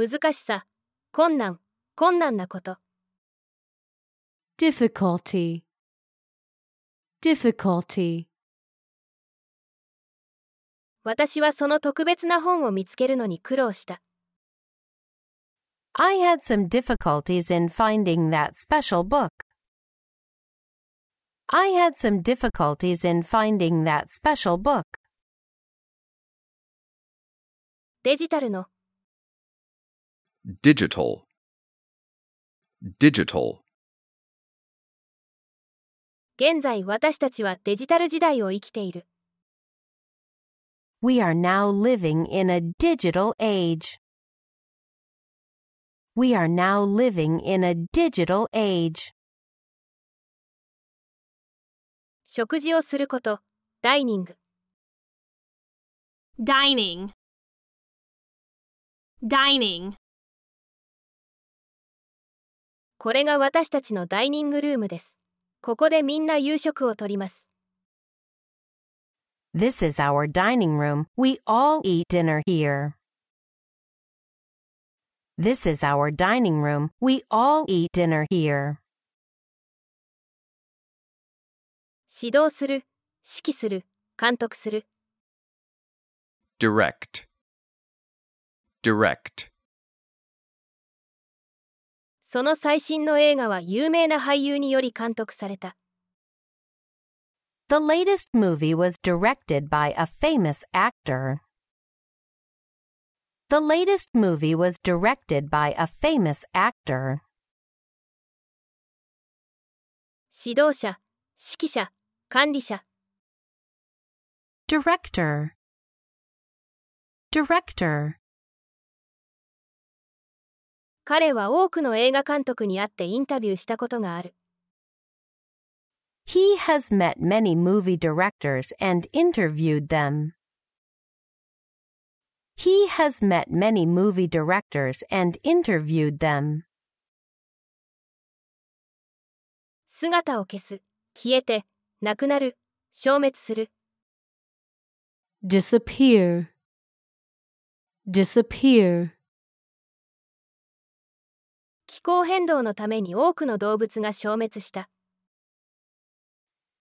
難しさ、困難、困難なこと。difficulty, difficulty. 私はその特別な本を見つけるのに苦労した。I had some difficulties in finding that special book. I had some difficulties in finding that special book. デジタルの digital, digital. 現在私たちはデジタル時代を生きている。We are now living in a digital age. We are now living in a digital age. 食事をすること、ダイニング。dining, dining. これが私たちのダイニングルームです。ここでみんな夕食をとります。This is our dining room. We all eat dinner here. This is our dining room. We all eat dinner here. 指導する、指揮する、監督する。direct, direct. その最新の映画は有名な俳優により監督された。The latest movie was directed by a famous actor. The latest movie was directed by a famous actor. 指導者、指揮者、管理者。Director. Director. 彼は多くの映画監督に会ってインタビューしたことがある。He has met many movie directors and interviewed them. He has met many movie directors and interviewed them. 姿を消す、消えて、なくなる、消滅する。disappear, disappear. 気候変動のために多くの動物が消滅した。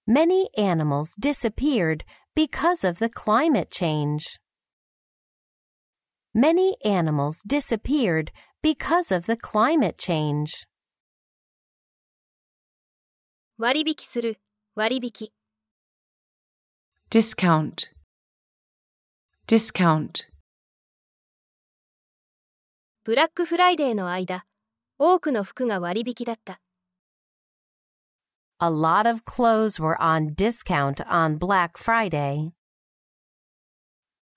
Many animals disappeared because of the climate change. Many animals disappeared because of the climate change. 割引する、割引。discount, discount. ブラックフライデーの間、多くの服が割引だった。A lot of clothes were on discount on Black Friday.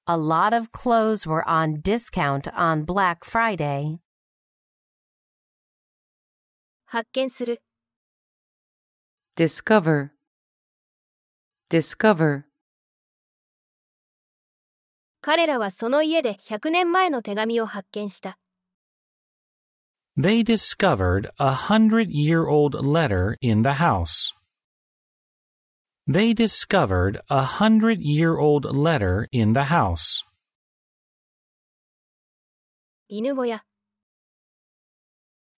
A lot of clothes were on discount on Black Friday. 発見する、discover, discover. 彼らはその家で100年前の手紙を発見した。They discovered a hundred year old letter in the house. They discovered a hundred year old letter in the house. 犬小屋、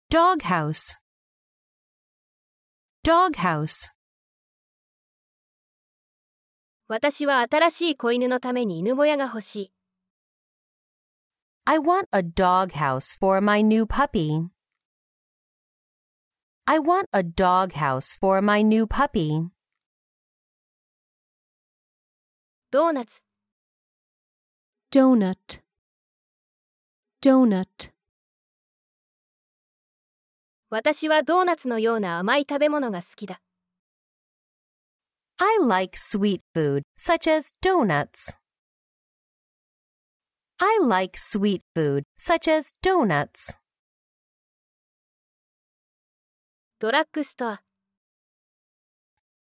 Doghouse. Doghouse. 私は新しい子犬のために犬小屋が欲しい。 I want a doghouse for my new puppy. I want a doghouse for my new puppy. ドーナツ、 donut, donut. 私はドーナツのような甘い食べ物が好きだ。 I like sweet food, such as donuts. I like sweet food, such as donuts. ドラッグストア、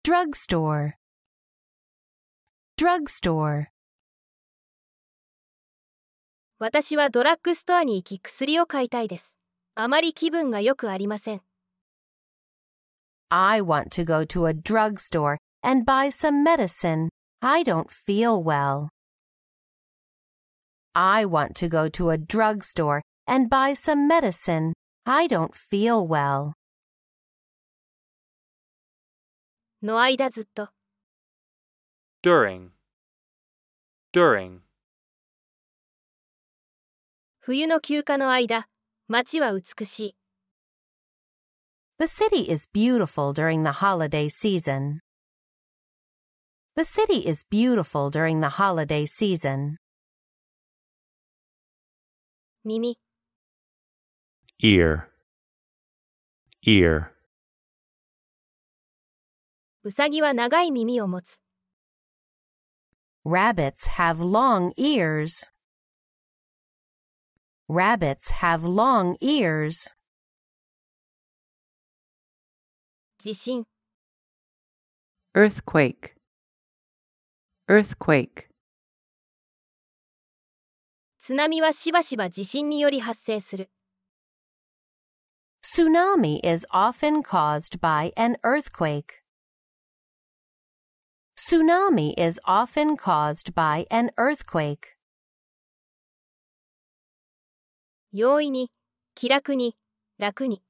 Drugstore. Drugstore. 私はドラッグストアに行き薬を買いたいです。あまり気分が良くありません。 I want to go to a drugstore and buy some medicine. I don't feel well. I want to go to a drugstore and buy some medicine. I don't feel well. の間ずっと during, during, 冬の休暇の間街は美しい The city is beautiful during the holiday season. The city is beautiful during the holiday season. 耳 ear, ear, うさぎは長い耳を持つ Rabbits have long ears. Rabbits have long ears. 地震 earthquake, earthquake, 津波はしばしば地震により発生する Tsunami is often caused by an earthquake. Tsunami is often caused by an earthquake. 容易に気楽に楽に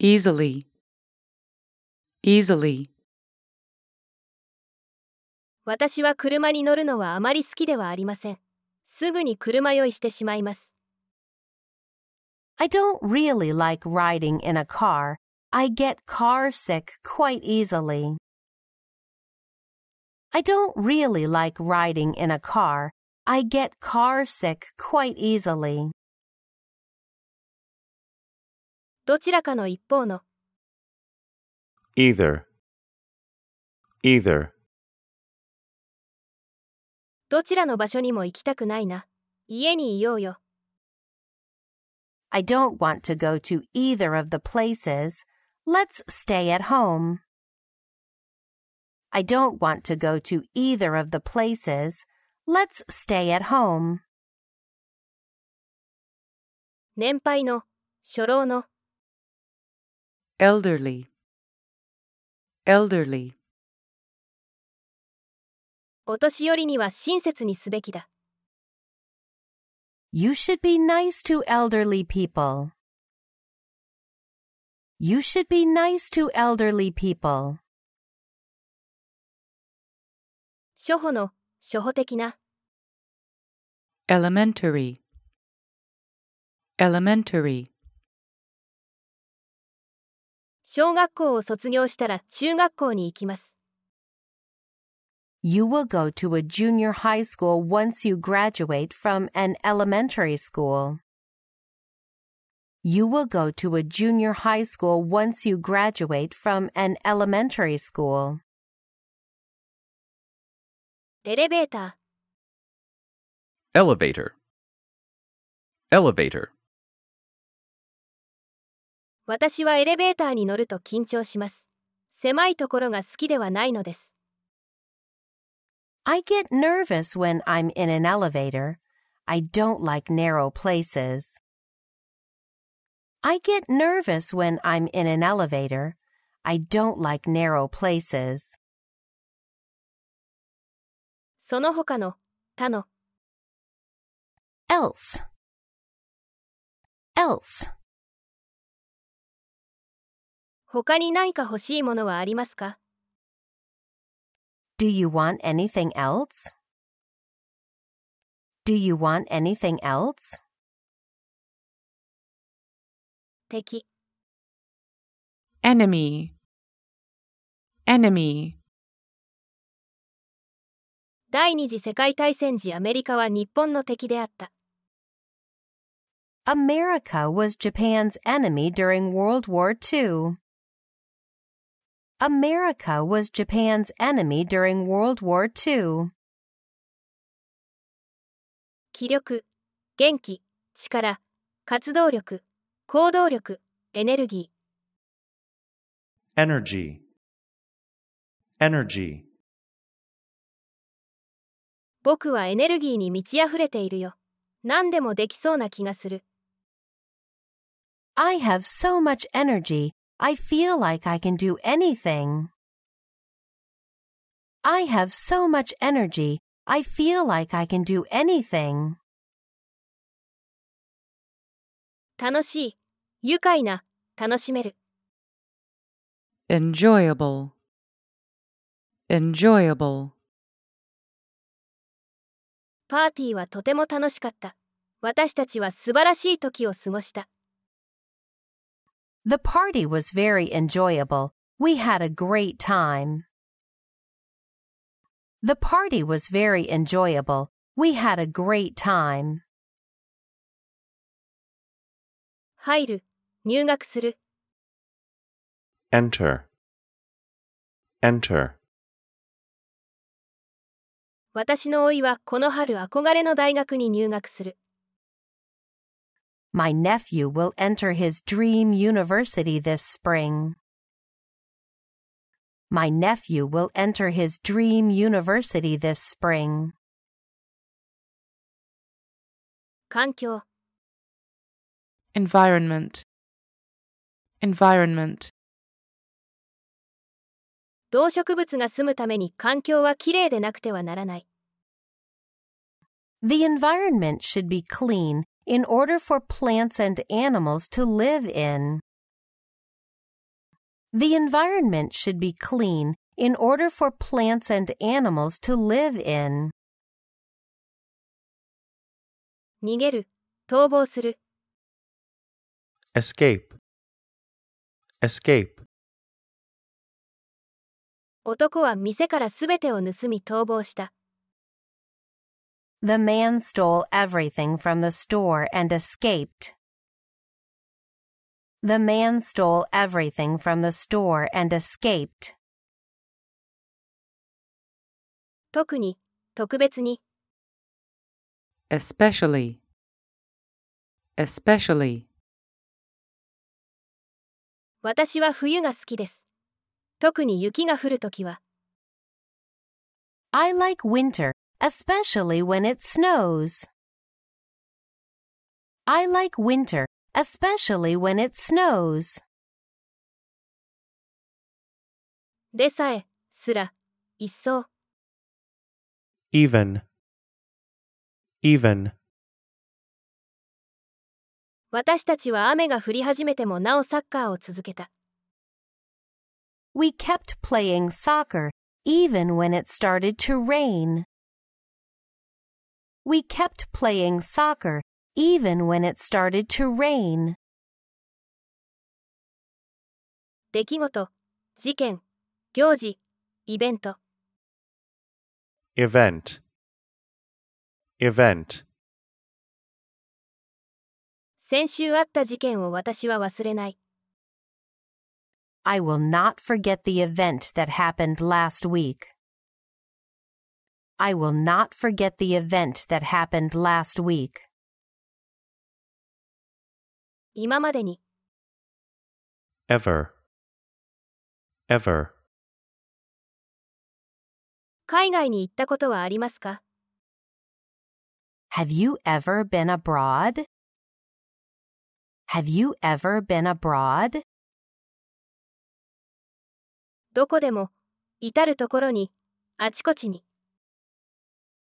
easily, easily, 私は車に乗るのはあまり好きではありませんすぐに車酔いしてしまいます I don't really like riding in a car. I get car sick quite easily. I don't really like riding in a car. I get car sick quite easily. どちらかの一方の either, either, どちらの場所にも行きたくないな家にいようよ I don't want to go to either of the places. Let's stay at home. I don't want to go to either of the places. Let's stay at home. 年配の初老の elderly, elderly, お年寄りには親切にすべきだ You should be nice to elderly people. You should be nice to elderly people. 初歩の初歩的な elementary, elementary, 小学校を卒業したら中学校に行きます You will go to a junior high school once you graduate from an elementary school. You will go to a junior high school once you graduate from an elementary school. エレベータ elevator, elevator, ー私はエレベーターに乗ると緊張します狭いところが好きではないのです I get nervous when I'm in an elevator. I don't like narrow places. I get nervous when I'm in an elevator. I don't like narrow places. その他の他の Else. Else. 他に何か欲しいものはありますか Do you want anything else? Do you want anything else? 敵 enemy, enemy, 第二次世界大戦時アメリカは日本の敵であった America was Japan's enemy during World War II. America was Japan's enemy during World War II. 気力元気力活動力行動力エネルギ energy, energy, ー僕はエネルギーに満ち溢れているよ何でもできそうな気がする I have so much energy. I feel like I can do anything. I have so much energy. I feel like I can do anything. 楽しい、愉快な、楽しめる。enjoyable, enjoyable, パーティーはとても楽しかった。私たちは素晴らしい時を過ごした。The party was very enjoyable. We had a great time. The party was very enjoyable. We had a great time. 入る、入学する。enter, enter. 私の甥はこの春憧れの大学に入学する。My nephew will enter his dream university this spring. My nephew will enter his dream university this spring. 環境、 environment, environment, 動植物が住むために環境はきれいでなくてはならない。 The environment should be clean in order for plants and animals to live in. The environment should be clean in order for plants and animals to live in. 逃げる、逃亡する。 escape, escape, 男は店からすべてを盗み逃亡した。 The man stole everything from the store and escaped. The man stole everything from the store and escaped. 特に、特別に、 especially, especially, 私は冬が好きです。特に雪が降るときは、 I like winter, especially when it snows. I like winter, especially when it snows. でさえ、すら、一層、 even, even, 私たちは雨が降り始めてもなおサッカーを続けた。 We kept playing soccer even when it started to rain. We kept playing soccer even when it started to rain. 出来事、事件、行事、イベント。 event, event, 先週あった事件を私は忘れない。 I will not forget the event that happened last week. I will not forget the event that happened last week. 今までに、 ever, ever, 海外に行ったことはありますか Have you ever been abroad? Have you ever been abroad? どこでも、至るところに、あちこちに。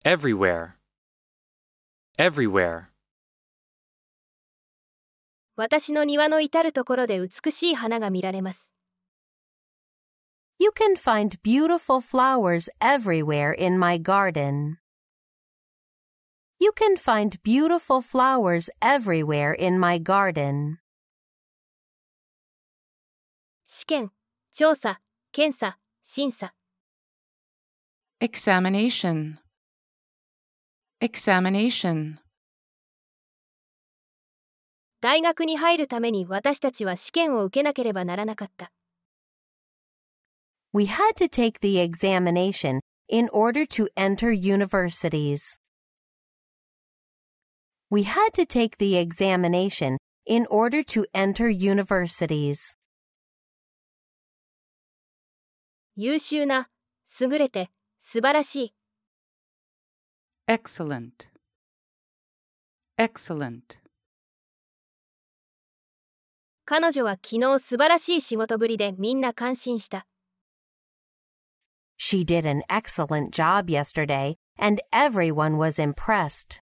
everywhere, everywhere, 私の庭の至るところで美しい花が見られます。 You can find beautiful flowers everywhere in my garden. You can find beautiful flowers everywhere in my garden. 試験、調査、検査、審査。 examination, examination, 大学に入るために私たちは試験を受けなければならなかった。 We had to take the examination in order to enter universities. We had to take the examination in order to enter universities. 優秀な、優れて、素晴らしい。 Excellent, excellent, 彼女は昨日素晴らしい仕事ぶりでみんな感心した。She did an excellent job yesterday, and everyone was impressed.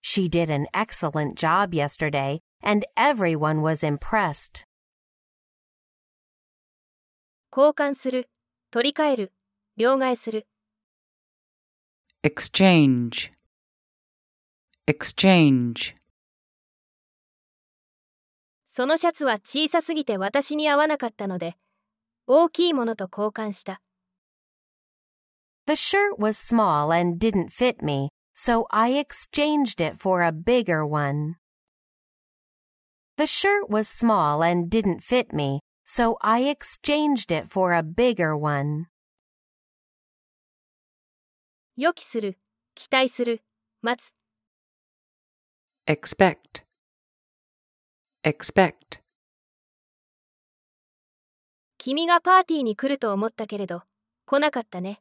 She did an excellent job yesterday, and everyone was impressed. 交換する、取り替える、両替する。exchange, exchange, そのシャツは小さすぎて私に合わなかったので、大きいものと交換した。 The shirt was small and didn't fit me, so I exchanged it for a bigger one. The shirt was small and didn't fit me, so I exchanged it for a bigger one. 予期する、期待する、待つ。expect, expect, 君がパーティーに来ると思ったけれど、来なかったね。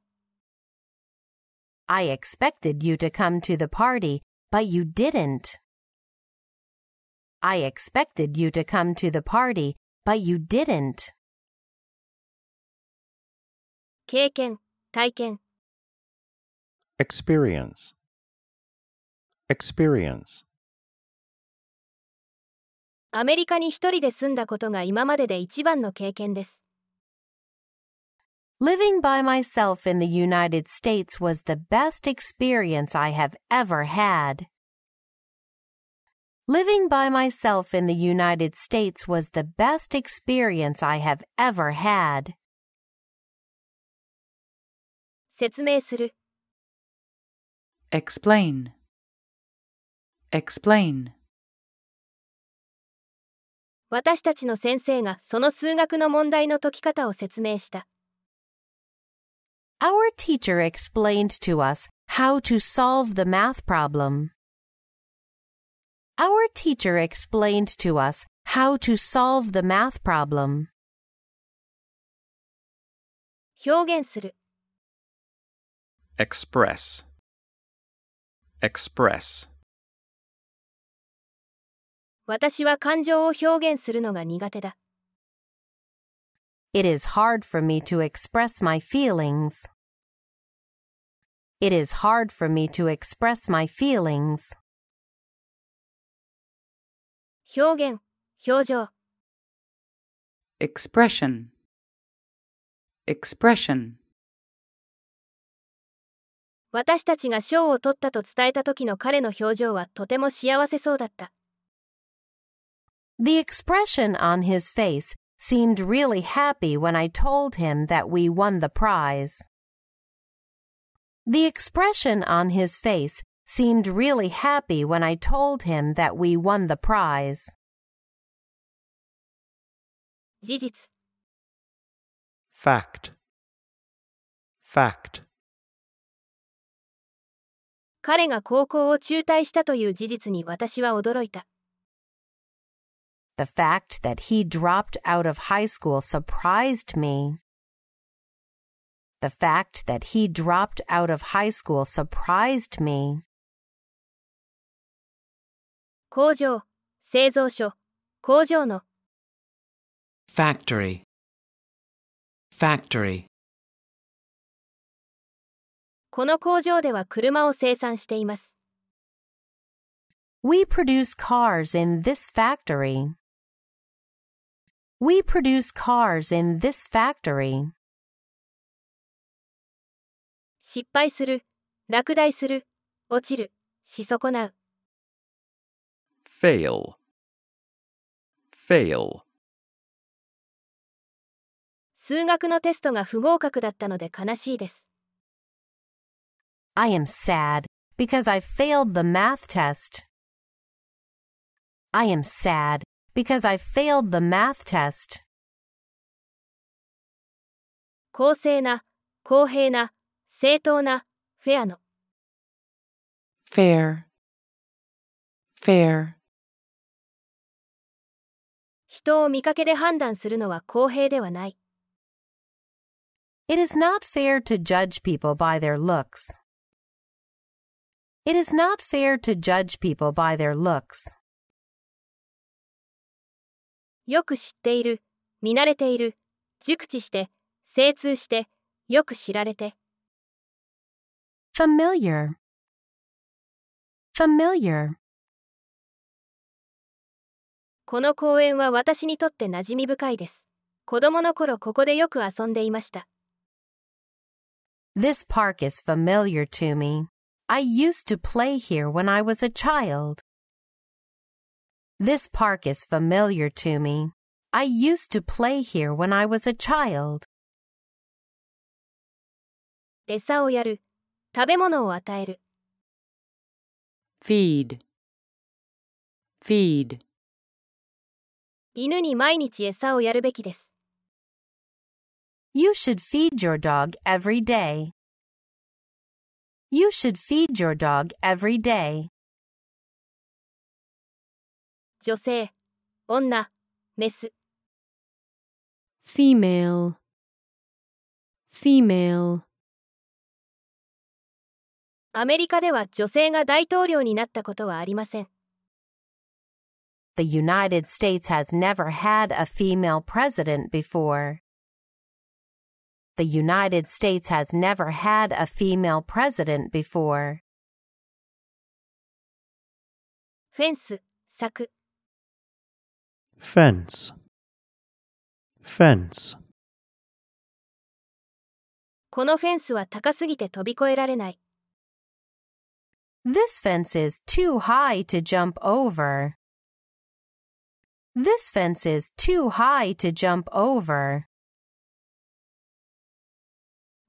I expected you to come to the party, but you didn't. I expected you to come to the party, but you didn't. 経験、体験。experience, experience, アメリカに一人で住んだことが今までで一番の経験です。 Living by myself in the United States was the best experience I have ever had. Living by myself in the United States was the best experience I have ever had. 説明する、 explain, explain, 私たちの先生がその数学の問題の解き方を説明した。 Our teacher explained to us how to solve the math problem. Our teacher explained to us how to solve the math problem. 表現する、 express, express, 私は感情を表現するのが苦手だ。 It is hard for me to express my feelings. It is hard for me to express my feelings. 表現、表情。 expression, expression, 私たちが賞を取ったと伝えた時の彼の表情はとても幸せそうだった。 The expression on his face seemed really happy when I told him that we won the prize. The expression on his face seemed really happy when I told him that we won the prize. 事実、 fact, fact, 彼が高校を中退したという事実に私は驚いた。The fact that he dropped out of high school surprised me. The fact that he dropped out of high school surprised me. 工場、製造所、工場の、factory, factory, この工場では車を生産しています。We produce cars in this factory. We produce cars in this factory. 失敗する、落第する、落ちる、し損なう。fail, fail, 数学のテストが不合格だったので悲しいです。I am sad because I failed the math test. I am sad because I failed the math test. 公正な、公平な、正当な、フェアの。 fair, fair, 人を見かけで判断するのは公平ではない。 It is not fair to judge people by their looks. It is not fair to judge people by their looks. よく知っている、見慣れている、熟知して、精通して、よく知られて。Familiar. Familiar. この公園は私にとって馴染み深いです。子供の頃ここでよく遊んでいました。This park is familiar to me. I used to play here when I was a child. This park is familiar to me. I used to play here when I was a child. 餌をやる。食べ物を与える。 feed, feed, 犬に毎日餌をやるべきです。 You should feed your dog every day. You should feed your dog every day. 女性、女、メス。 female, female, アメリカでは女性が大統領になったことはありません。 The United States has never had a female president before. The United States has never had a female president before. フェンス、柵。 fence, fence, このフェンスは高すぎて飛び越えられない。 This fence is too high to jump over. This fence is too high to jump over.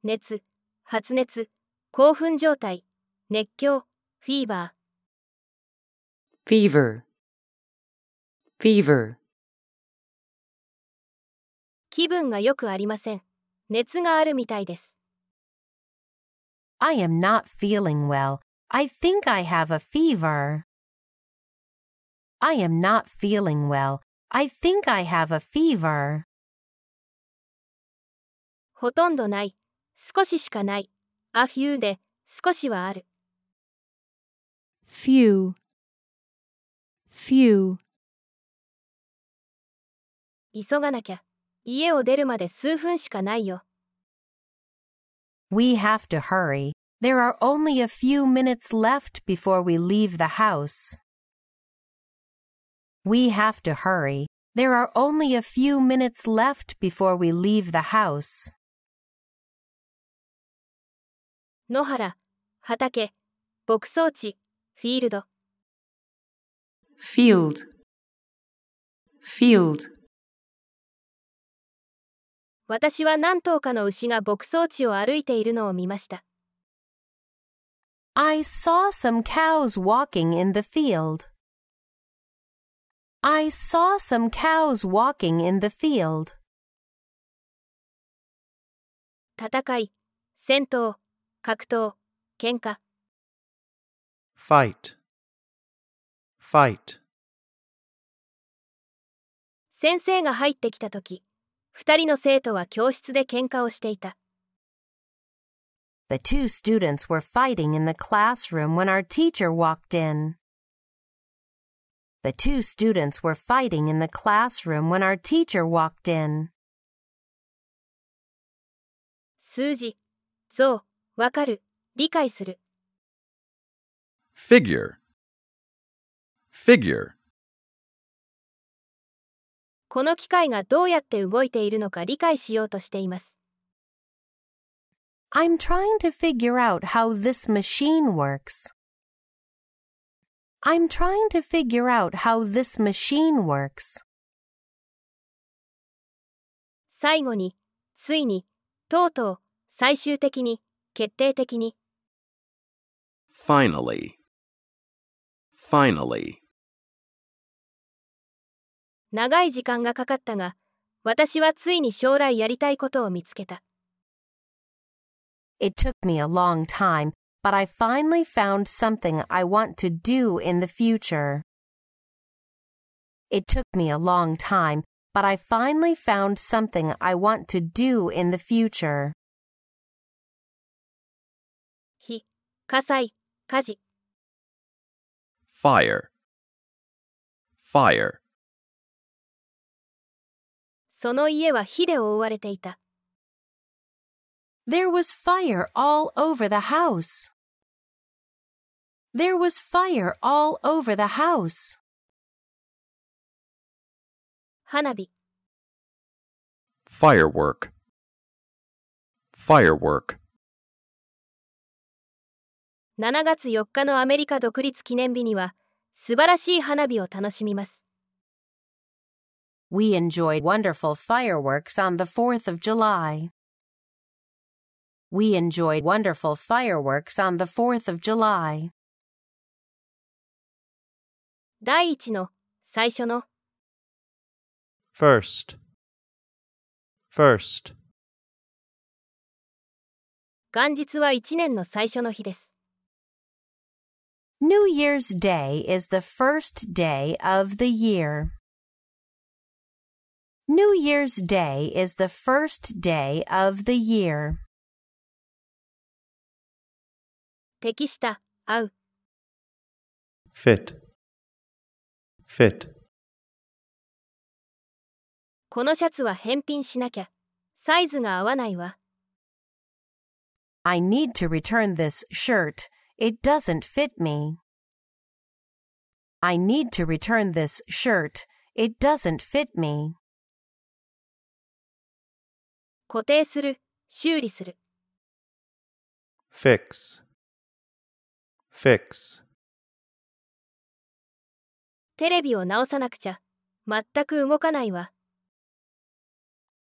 熱、発熱、興奮状態、熱狂、フィーバー。fever, fever, 気分がよくありません。熱があるみたいです。I am not feeling well. I think I have a fever. I am not feeling well. I think I have a fever. ほとんどない。少ししかない。a few で少しはある。few, few, 急がなきゃ。家を出るまで数分しかないよ。We have to hurry. There are only a few minutes left before we leave the house. We have to hurry. There are only a few minutes left before we leave the house. 野原、畑、牧草地、フィールド。field, field, 私は何頭かの牛が牧草地を歩いているのを見ました。I saw some cows walking in the field. I saw some cows walking in the field. 戦い、戦闘、格闘、喧嘩。fight, fight, 先生が入ってきたとき、二人の生徒は教室で喧嘩をしていた。The two students were fighting in the classroom when our teacher walked in. The two students were fighting in the classroom when our teacher walked in. 数字、像、わかる、理解する。figure, figure, この機械がどうやって動いているのか理解しようとしています。I'm trying to figure out how this machine works. I'm trying to figure out how this machine works. 最後に、ついに、とうとう、最終的に、決定的に、finally, finally, 長い時間がかかったが、私はついに将来やりたいことを見つけた。It took me a long time, but I finally found something I want to do in the future. It took me a long time, but I finally found something I want to do in the future. 火、火災、火事。 fire, fire, その家は火で覆われていた。 There was fire all over the house. There was fire all over the house. 花火 firework, firework, 7月4日のアメリカ独立記念日には素晴らしい花火を楽しみます We enjoyed wonderful fireworks on the 4th of July. We enjoyed wonderful fireworks on the 4th of July. 第一の最初の First. First. 元日は1年の最初の日です New Year's Day is the first day of the year. New Year's Day is the first day of the year. 適した合う Fit. Fit. このシャツは返品しなきゃサイズが合わないわ I need to return this shirt. It doesn't fit me. I need to return this shirt. It doesn't fit me. 固定する修理する Fix. Fix. テレビを直さなくちゃ全く動かないわ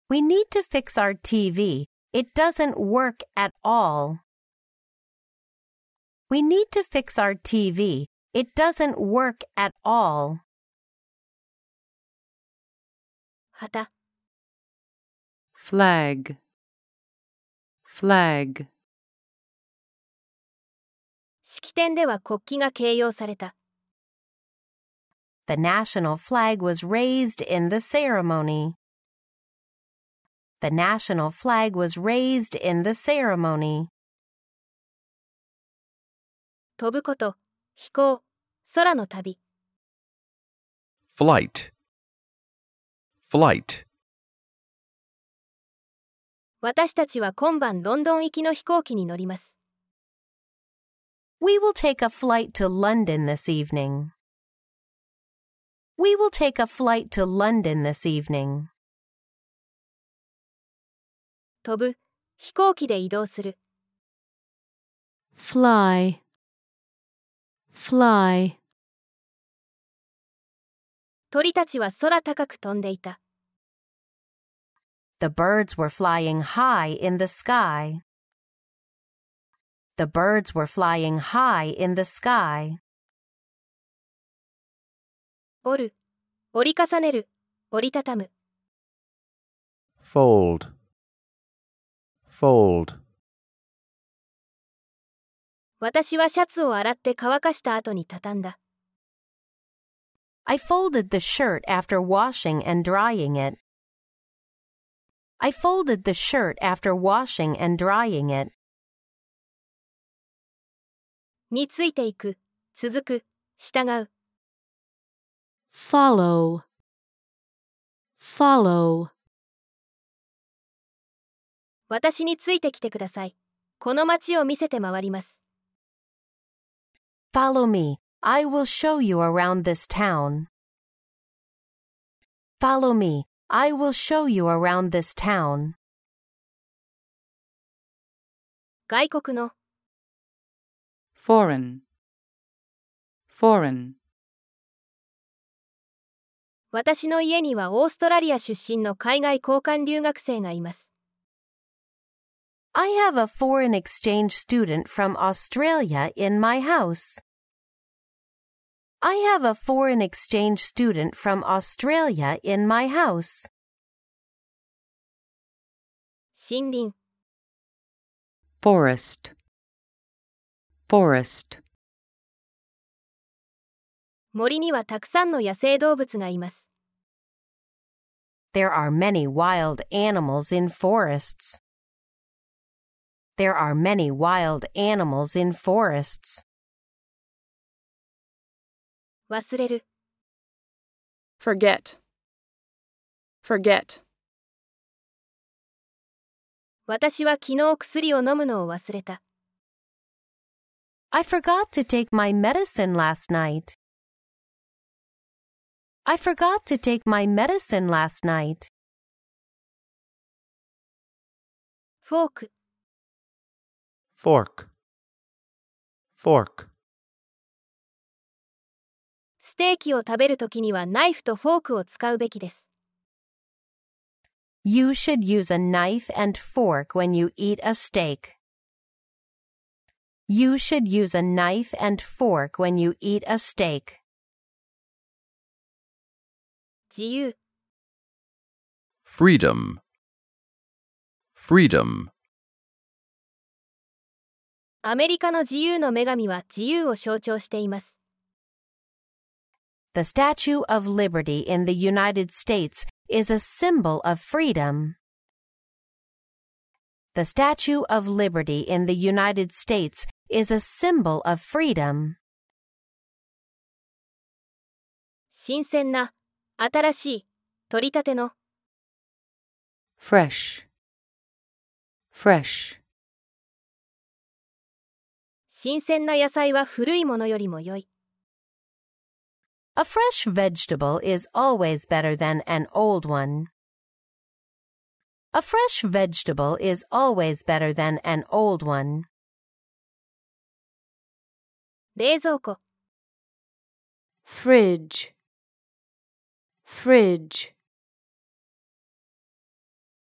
We need to fix our TV. It doesn't work at all. We need to fix our TV. It doesn't work at all. 旗 flag, flag, 式典では国旗が掲揚された The national flag was raised in the ceremony. The national flag was raised in the ceremony. 飛ぶこと飛行空の旅 flight, flight, 私たちは今晩ロンドン行きの飛行機に乗ります We will take a flight to London this evening. We will take a flight to London this evening. 飛ぶ飛行機で移動する fly, fly, 鳥たちは空高く飛んでいた The birds were flying high in the sky. The birds were flying high in the sky. 折る折り重ねる折りたたむ Fold. Fold. 私はシャツを洗って乾かした後に畳んだ I folded the shirt after washing and drying it. I folded the shirt after washing and drying it. についていく続く従う follow, follow, 私についてきてくださいこの街を見せて回ります Follow me. I will show you around this town. Follow me. I will show you around this town. 外国の foreign, foreign, 私の家にはオーストラリア出身の海外交換留学生がいます I have a foreign exchange student from Australia in my house. I have a foreign exchange student from Australia in my house. 森林 forest, forest, 森にはたくさんの野生動物がいます There are many wild animals in forests. There are many wild animals in forests. 忘れる forget, forget, 私は昨日薬を飲むのを忘れた I forgot to take my medicine last night. I forgot to take my medicine last night. フォーク、 fork, fork. ステーキを食べるときにはナイフとフォークを使うべきです。 You should use a knife and fork when you eat a steak. You should use a knife and fork when you eat a steak. 自由、 freedom, freedom. アメリカの自由の女神は自由を象徴しています。The Statue of Liberty in the United States is a symbol of freedom. The Statue of Liberty in the United States is a symbol of freedom. 新鮮な、新しい、取り立ての、fresh, fresh. 新鮮な野菜は古いものよりも良い。A fresh vegetable is always better than an old one. A fresh vegetable is always better than an old one. 冷蔵庫、fridge, fridge.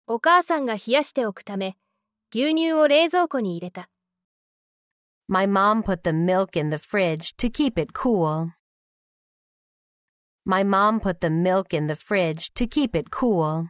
お母さんが冷やしておくため、牛乳を冷蔵庫に入れた。My mom put the milk in the fridge to keep it cool. My mom put the milk in the fridge to keep it cool.